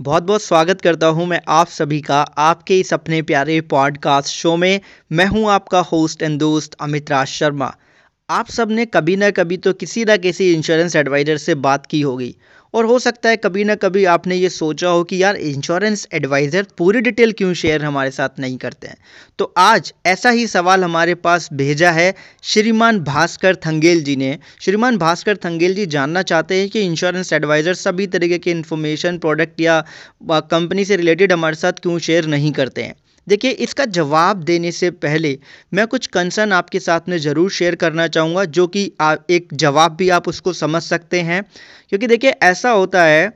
बहुत बहुत स्वागत करता हूँ मैं आप सभी का, आपके इस अपने प्यारे पॉडकास्ट शो में। मैं हूँ आपका होस्ट एंड दोस्त अमित राज शर्मा। आप सबने कभी ना कभी तो किसी ना किसी इंश्योरेंस एडवाइज़र से बात की होगी। और हो सकता है कभी ना कभी आपने ये सोचा हो कि यार इंश्योरेंस एडवाइज़र पूरी डिटेल क्यों शेयर हमारे साथ नहीं करते हैं? तो आज ऐसा ही सवाल हमारे पास भेजा है श्रीमान भास्कर थंगेल जी ने। श्रीमान भास्कर थंगेल जी जानना चाहते हैं कि इंश्योरेंस एडवाइज़र सभी तरीके के इन्फॉर्मेशन प्रोडक्ट या कंपनी से रिलेटेड हमारे साथ क्यों शेयर नहीं करते हैं। देखिए, इसका जवाब देने से पहले मैं कुछ कंसर्न आपके साथ में ज़रूर शेयर करना चाहूँगा, जो कि एक जवाब भी आप उसको समझ सकते हैं। क्योंकि देखिए, ऐसा होता है,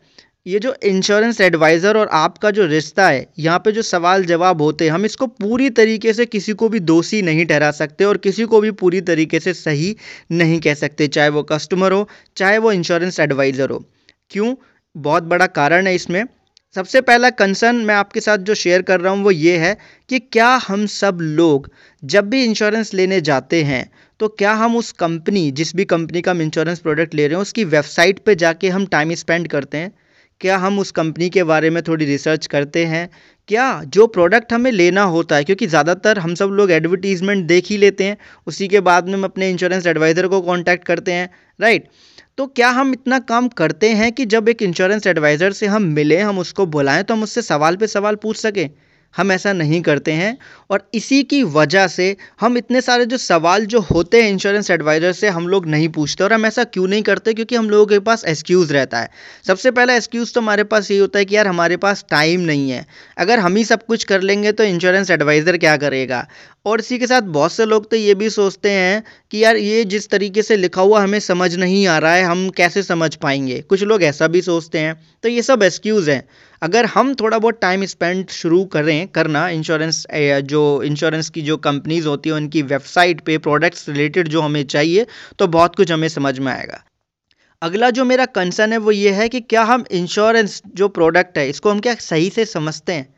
ये जो इंश्योरेंस एडवाइज़र और आपका जो रिश्ता है, यहाँ पे जो सवाल जवाब होते हैं, हम इसको पूरी तरीके से किसी को भी दोषी नहीं ठहरा सकते और किसी को भी पूरी तरीके से सही नहीं कह सकते, चाहे वो कस्टमर हो, चाहे वो इंश्योरेंस एडवाइज़र हो। क्यों? बहुत बड़ा कारण है इसमें। सबसे पहला कंसर्न मैं आपके साथ जो शेयर कर रहा हूँ वो ये है कि क्या हम सब लोग जब भी इंश्योरेंस लेने जाते हैं तो क्या हम उस कंपनी जिस भी कंपनी का हम इंश्योरेंस प्रोडक्ट ले रहे हैं, उसकी वेबसाइट पे जाके हम टाइम स्पेंड करते हैं? क्या हम उस कंपनी के बारे में थोड़ी रिसर्च करते हैं? क्या जो प्रोडक्ट हमें लेना होता है, क्योंकि ज़्यादातर हम सब लोग एडवर्टीज़मेंट देख ही लेते हैं, उसी के बाद में हम अपने इंश्योरेंस एडवाइज़र को कॉन्टैक्ट करते हैं राइट तो क्या हम इतना काम करते हैं कि जब एक इंश्योरेंस एडवाइज़र से हम मिलें, हम उसको बुलाएँ तो हम उससे सवाल पे सवाल पूछ सकें? हम ऐसा नहीं करते हैं और इसी की वजह से हम इतने सारे जो सवाल जो होते हैं इंश्योरेंस एडवाइज़र से हम लोग नहीं पूछते और हम ऐसा क्यों नहीं करते? क्योंकि हम लोगों के पास एक्सक्यूज़ रहता है। सबसे पहला एक्सक्यूज़ तो हमारे पास ये होता है कि यार हमारे पास टाइम नहीं है। अगर हम ही सब कुछ कर लेंगे तो इंश्योरेंस एडवाइज़र क्या करेगा? और इसी के साथ बहुत से लोग तो ये भी सोचते हैं कि यार ये जिस तरीके से लिखा हुआ हमें समझ नहीं आ रहा है, हम कैसे समझ पाएँगे? कुछ लोग ऐसा भी सोचते हैं। तो ये सब एक्सक्यूज़ हैं। अगर हम थोड़ा बहुत टाइम स्पेंड शुरू करें, करना इंश्योरेंस जो इंश्योरेंस की जो कंपनीज़ होती हैं, उनकी वेबसाइट पे प्रोडक्ट्स रिलेटेड जो हमें चाहिए तो बहुत कुछ हमें समझ में आएगा। अगला जो मेरा कंसर्न है, वो ये है कि क्या हम इंश्योरेंस जो प्रोडक्ट है, इसको हम क्या सही से समझते हैं?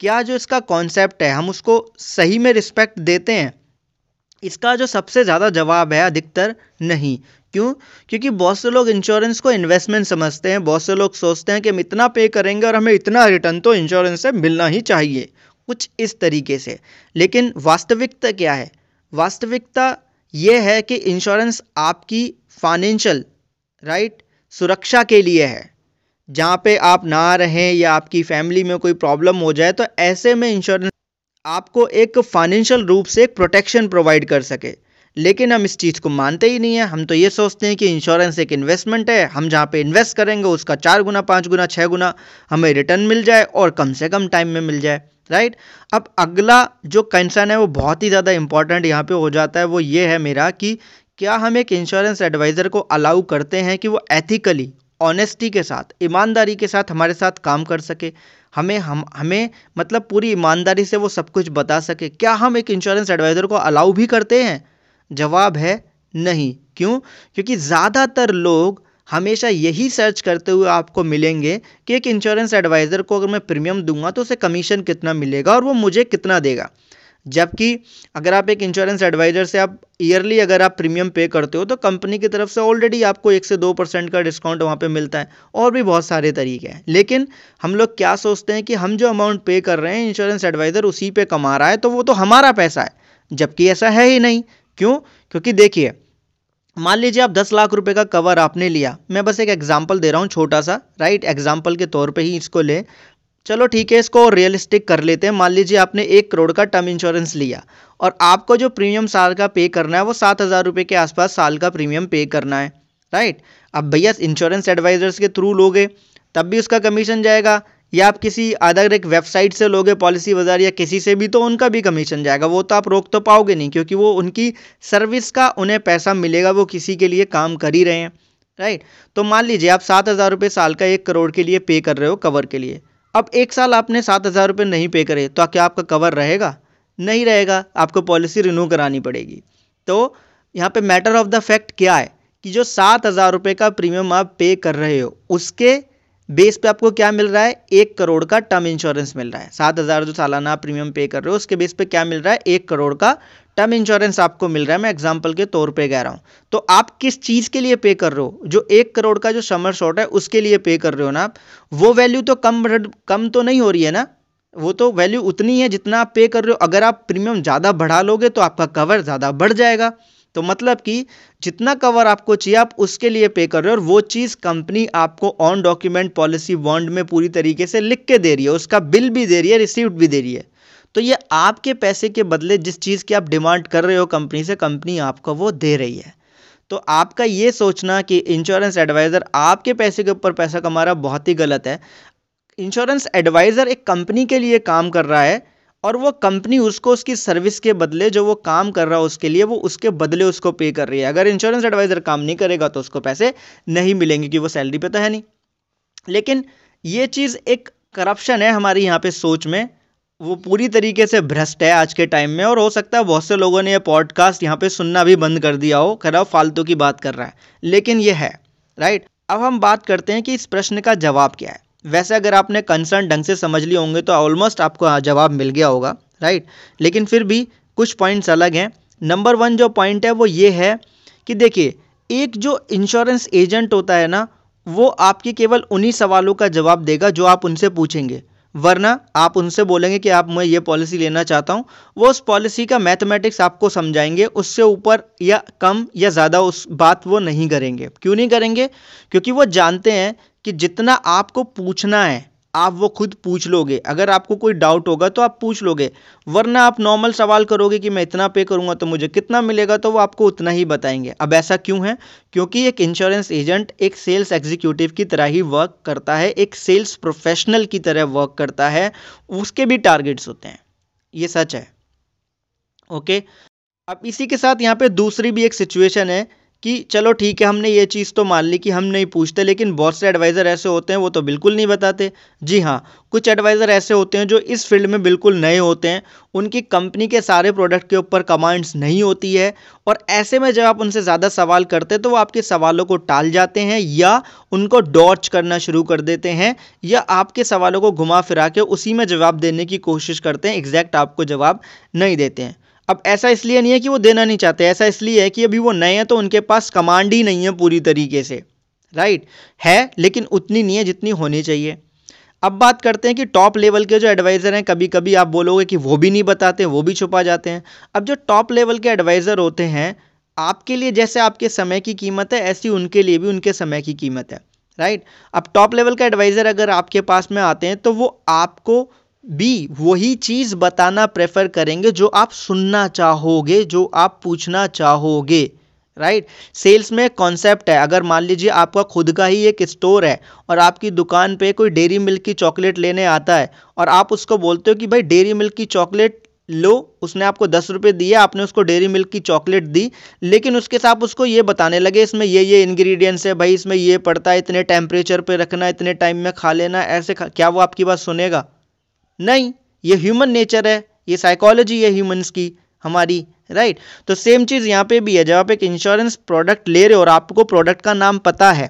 क्या जो इसका कॉन्सेप्ट है, हम उसको सही में रिस्पेक्ट देते हैं? इसका जो सबसे ज़्यादा जवाब है, अधिकतर नहीं। क्यों? क्योंकि बहुत से लोग इंश्योरेंस को इन्वेस्टमेंट समझते हैं, बहुत से लोग सोचते हैं कि हम इतना पे करेंगे और हमें इतना रिटर्न तो इंश्योरेंस से मिलना ही चाहिए, कुछ इस तरीके से। लेकिन वास्तविकता क्या है? वास्तविकता ये है कि इंश्योरेंस आपकी फाइनेंशियल राइट सुरक्षा के लिए है। जहाँ पे आप ना रहें या आपकी फैमिली में कोई प्रॉब्लम हो जाए तो ऐसे में इंश्योरेंस आपको एक फाइनेंशियल रूप से एक प्रोटेक्शन प्रोवाइड कर सके। लेकिन हम इस चीज़ को मानते ही नहीं है। हम तो ये सोचते हैं कि इंश्योरेंस एक इन्वेस्टमेंट है। हम जहाँ पे इन्वेस्ट करेंगे, उसका चार गुना, पाँच गुना छः गुना हमें रिटर्न मिल जाए और कम से कम टाइम में मिल जाए राइट अब अगला जो कंसर्न है, वो बहुत ही ज़्यादा इंपॉर्टेंट यहाँ पे हो जाता है। वो ये है मेरा कि क्या हम एक इंश्योरेंस एडवाइज़र को अलाउ करते हैं कि वो एथिकली ऑनेस्टी के साथ, ईमानदारी के साथ हमारे साथ काम कर सके? हमें, हम, हमें मतलब पूरी ईमानदारी से वो सब कुछ बता सके? क्या हम एक इंश्योरेंस एडवाइज़र को अलाउ भी करते हैं? जवाब है नहीं। क्यों? क्योंकि ज़्यादातर लोग हमेशा यही सर्च करते हुए आपको मिलेंगे कि एक इंश्योरेंस एडवाइज़र को अगर मैं प्रीमियम दूँगा तो उसे कमीशन कितना मिलेगा और वो मुझे कितना देगा। जबकि अगर आप एक इंश्योरेंस एडवाइज़र से आप ईयरली अगर आप प्रीमियम पे करते हो तो कंपनी की तरफ़ से ऑलरेडी आपको एक से दो परसेंट का डिस्काउंट वहाँ पे मिलता है और भी बहुत सारे तरीके हैं। लेकिन हम लोग क्या सोचते हैं कि हम जो अमाउंट पे कर रहे हैं इंश्योरेंस एडवाइज़र उसी पे कमा रहा है तो वो तो हमारा पैसा है, जबकि ऐसा है ही नहीं। क्यों? क्योंकि देखिए, मान लीजिए आप दस लाख रुपए का कवर आपने लिया। मैं बस एक एग्जांपल दे रहा हूँ छोटा सा राइट एग्जांपल के तौर पे ही इसको ले। चलो ठीक है, इसको रियलिस्टिक कर लेते हैं। मान लीजिए आपने एक करोड़ का टर्म इंश्योरेंस लिया और आपको जो प्रीमियम साल का पे करना है, वो सात हज़ार रुपये के आसपास साल का प्रीमियम पे करना है राइट अब भैया इंश्योरेंस एडवाइज़र्स के थ्रू लोगे, तब भी उसका कमीशन जाएगा। या आप किसी अदर एक वेबसाइट से लोगे पॉलिसी बाज़ार या किसी से भी तो उनका भी कमीशन जाएगा। वो तो आप रोक तो पाओगे नहीं, क्योंकि वो उनकी सर्विस का उन्हें पैसा मिलेगा, वो किसी के लिए काम कर ही रहे हैं राइट तो मान लीजिए, आप सात हज़ार रुपये साल का एक करोड़ के लिए पे कर रहे हो कवर के लिए। अब एक साल आपने सात हज़ार रुपये नहीं पे करे तो क्या आपका कवर रहेगा? नहीं रहेगा। आपको पॉलिसी रिन्यू करानी पड़ेगी। तो यहाँ पे मैटर ऑफ़ द फैक्ट क्या है? कि जो सात हज़ार रुपये का प्रीमियम आप पे कर रहे हो, उसके बेस पे आपको क्या मिल रहा है? एक करोड़ का टर्म इंश्योरेंस मिल रहा है। सात हज़ार जो सालाना प्रीमियम पे कर रहे हो, उसके बेस पे क्या मिल रहा है? एक करोड़ का टर्म इंश्योरेंस आपको मिल रहा है। मैं एग्ज़ाम्पल के तौर पे कह रहा हूँ। तो आप किस चीज़ के लिए पे कर रहे हो? जो एक करोड़ का जो समर शॉट है, उसके लिए पे कर रहे हो ना आप। वो वैल्यू तो कम कम तो नहीं हो रही है ना? वो तो वैल्यू उतनी है जितना आप पे कर रहे हो। अगर आप प्रीमियम ज़्यादा बढ़ा लोगे तो आपका कवर ज़्यादा बढ़ जाएगा। तो मतलब कि जितना कवर आपको चाहिए, आप उसके लिए पे कर रहे हो और वो चीज़ कंपनी आपको ऑन डॉक्यूमेंट पॉलिसी बॉन्ड में पूरी तरीके से लिख के दे रही है, उसका बिल भी दे रही है रिसीप्ट भी दे रही है। तो ये आपके पैसे के बदले जिस चीज़ की आप डिमांड कर रहे हो कंपनी से कंपनी आपको वो दे रही है। तो आपका ये सोचना कि इंश्योरेंस एडवाइज़र आपके पैसे के ऊपर पैसा कमा रहा, बहुत ही गलत है। इंश्योरेंस एडवाइज़र एक कंपनी के लिए काम कर रहा है और वो कंपनी उसको उसकी सर्विस के बदले जो वो काम कर रहा है उसके लिए, वो उसके बदले उसको पे कर रही है। अगर इंश्योरेंस एडवाइज़र काम नहीं करेगा तो उसको पैसे नहीं मिलेंगे कि वो सैलरी पे तो है नहीं। लेकिन ये चीज़ एक करप्शन है हमारी यहाँ पे सोच में। वो पूरी तरीके से भ्रष्ट है आज के टाइम में, और हो सकता है बहुत से लोगों ने ये पॉडकास्ट यहाँ पे सुनना भी बंद कर दिया हो खराब फालतू की बात कर रहा है। लेकिन ये है राइट अब हम बात करते हैं कि इस प्रश्न का जवाब क्या है। वैसे अगर आपने कंसर्न ढंग से समझ लिए होंगे तो ऑलमोस्ट आपको जवाब मिल गया होगा राइट लेकिन फिर भी कुछ पॉइंट्स अलग हैं। नंबर वन जो पॉइंट है, वो ये है कि देखिए, एक जो इंश्योरेंस एजेंट होता है ना, वो आपके केवल उन्हीं सवालों का जवाब देगा जो आप उनसे पूछेंगे। वरना आप उनसे बोलेंगे कि आप, मैं ये पॉलिसी लेना चाहता हूँ। वो उस पॉलिसी का मैथमेटिक्स आपको समझाएँगे, उससे ऊपर या कम या ज़्यादा उस बात वो नहीं करेंगे। क्यों नहीं करेंगे? क्योंकि वो जानते हैं कि जितना आपको पूछना है, आप वो खुद पूछ लोगे। अगर आपको कोई डाउट होगा तो आप पूछ लोगे। वरना आप नॉर्मल सवाल करोगे कि मैं इतना पे करूँगा तो मुझे कितना मिलेगा तो वो आपको उतना ही बताएँगे। अब ऐसा क्यों है? क्योंकि एक इंश्योरेंस एजेंट एक सेल्स एग्जीक्यूटिव की तरह ही वर्क करता है, एक सेल्स प्रोफेशनल की तरह वर्क करता है, उसके भी टारगेट्स होते हैं। ये सच है। ओके अब इसी के साथ यहाँ पे दूसरी भी एक सिचुएशन है कि चलो ठीक है, हमने ये चीज़ तो मान ली कि हम नहीं पूछते, लेकिन बहुत से एडवाइज़र ऐसे होते हैं, वो तो बिल्कुल नहीं बताते। जी हाँ कुछ एडवाइज़र ऐसे होते हैं जो इस फ़ील्ड में बिल्कुल नए होते हैं। उनकी कंपनी के सारे प्रोडक्ट के ऊपर कमांड्स नहीं होती है और ऐसे में जब आप उनसे ज़्यादा सवाल करते तो वो आपके सवालों को टाल जाते हैं या उनको डॉच करना शुरू कर देते हैं या आपके सवालों को घुमा फिरा के उसी में जवाब देने की कोशिश करते हैं एग्जैक्ट आपको जवाब नहीं देते हैं। अब ऐसा इसलिए नहीं है कि वो देना नहीं चाहते, ऐसा इसलिए है कि अभी वो नए हैं तो उनके पास कमांड ही नहीं है पूरी तरीके से राइट है, लेकिन उतनी नहीं है जितनी होनी चाहिए। अब बात करते हैं कि टॉप लेवल के जो एडवाइज़र हैं कभी कभी आप बोलोगे कि वो भी नहीं बताते, वो भी छुपा जाते हैं। अब जो टॉप लेवल के एडवाइज़र होते हैं, आपके लिए जैसे आपके समय की कीमत है, ऐसी उनके लिए भी उनके समय की कीमत है राइट अब टॉप लेवल का एडवाइज़र अगर आपके पास में आते हैं तो वो आपको बी वही चीज़ बताना प्रेफर करेंगे जो आप सुनना चाहोगे जो आप पूछना चाहोगे राइट right? सेल्स में एक कॉन्सेप्ट है अगर मान लीजिए आपका खुद का ही एक स्टोर है और आपकी दुकान पे कोई डेरी मिल्क की चॉकलेट लेने आता है और आप उसको बोलते हो कि भाई डेरी मिल्क की चॉकलेट लो उसने आपको दस रुपये दिए आपने उसको डेरी मिल्क की चॉकलेट दी लेकिन उसके साथ उसको ये बताने लगे इसमें ये ये इंग्रेडिएंट्स है भाई इसमें ये पड़ता है इतने टेम्परेचर पे रखना इतने टाइम में खा लेना ऐसे खा, क्या वो आपकी बात सुनेगा नहीं, ये ह्यूमन नेचर है, ये साइकोलॉजी है ह्यूमंस की, हमारी राइट तो सेम चीज़ यहाँ पे भी है जब आप एक इंश्योरेंस प्रोडक्ट ले रहे हो और आपको प्रोडक्ट का नाम पता है।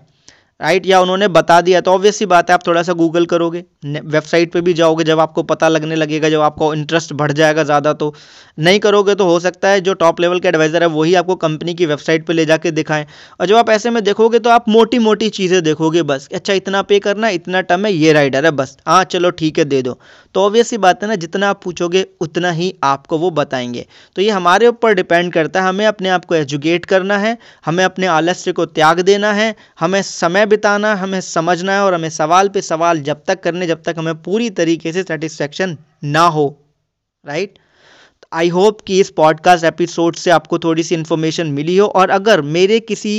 राइट या उन्होंने बता दिया तो ऑब्वियस सी बात है, आप थोड़ा सा गूगल करोगे। वेबसाइट पे भी जाओगे, जब आपको पता लगने लगेगा, जब आपको इंटरेस्ट बढ़ जाएगा ज़्यादा तो नहीं करोगे तो हो सकता है जो टॉप लेवल के एडवाइज़र है, वही आपको कंपनी की वेबसाइट पे ले जाके दिखाएँ। और जब आप ऐसे में देखोगे तो आप मोटी मोटी चीज़ें देखोगे बस अच्छा इतना पे करना, इतना टर्म है, ये राइडर है, बस। हाँ चलो, ठीक है, दे दो। तो ऑब्वियस सी बात है ना, जितना आप पूछोगे, उतना ही आपको वो बताएँगे। तो ये हमारे ऊपर डिपेंड करता है, हमें अपने आप को एजुकेट करना है, हमें अपने आलस्य को त्याग देना है, हमें समय बिताना, हमें समझना है और हमें सवाल पे सवाल जब तक करने, जब तक हमें पूरी तरीके से सेटिस्फेक्शन ना हो राइट आई होप कि इस पॉडकास्ट एपिसोड से आपको थोड़ी सी इन्फॉर्मेशन मिली हो और अगर मेरे किसी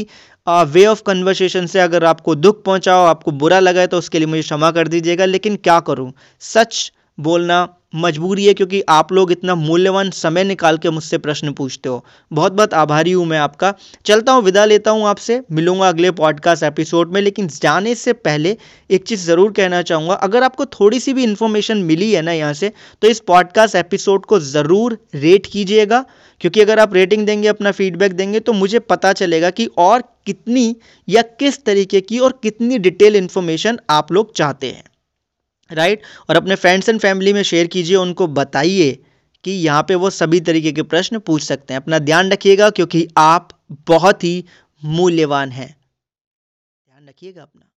वे ऑफ़ कन्वर्सेशन से अगर आपको दुख पहुँचा हो, आपको बुरा लगा है तो उसके लिए मुझे क्षमा कर दीजिएगा, लेकिन क्या करूँ? सच बोलना मजबूरी है क्योंकि आप लोग इतना मूल्यवान समय निकाल के मुझसे प्रश्न पूछते हो। बहुत बहुत आभारी हूँ मैं आपका। चलता हूँ, विदा लेता हूँ आपसे। मिलूँगा अगले पॉडकास्ट एपिसोड में, लेकिन जाने से पहले एक चीज़ ज़रूर कहना चाहूँगा। अगर आपको थोड़ी सी भी इन्फॉर्मेशन मिली है ना यहाँ से तो इस पॉडकास्ट एपिसोड को ज़रूर रेट कीजिएगा। क्योंकि अगर आप रेटिंग देंगे, अपना फीडबैक देंगे तो मुझे पता चलेगा कि और कितनी या किस तरीके की और कितनी डिटेल इन्फॉर्मेशन आप लोग चाहते हैं। राइट और अपने फ्रेंड्स एंड फैमिली में शेयर कीजिए, उनको बताइए कि यहाँ पे वो सभी तरीके के प्रश्न पूछ सकते हैं। अपना ध्यान रखिएगा, क्योंकि आप बहुत ही मूल्यवान हैं। ध्यान रखिएगा अपना।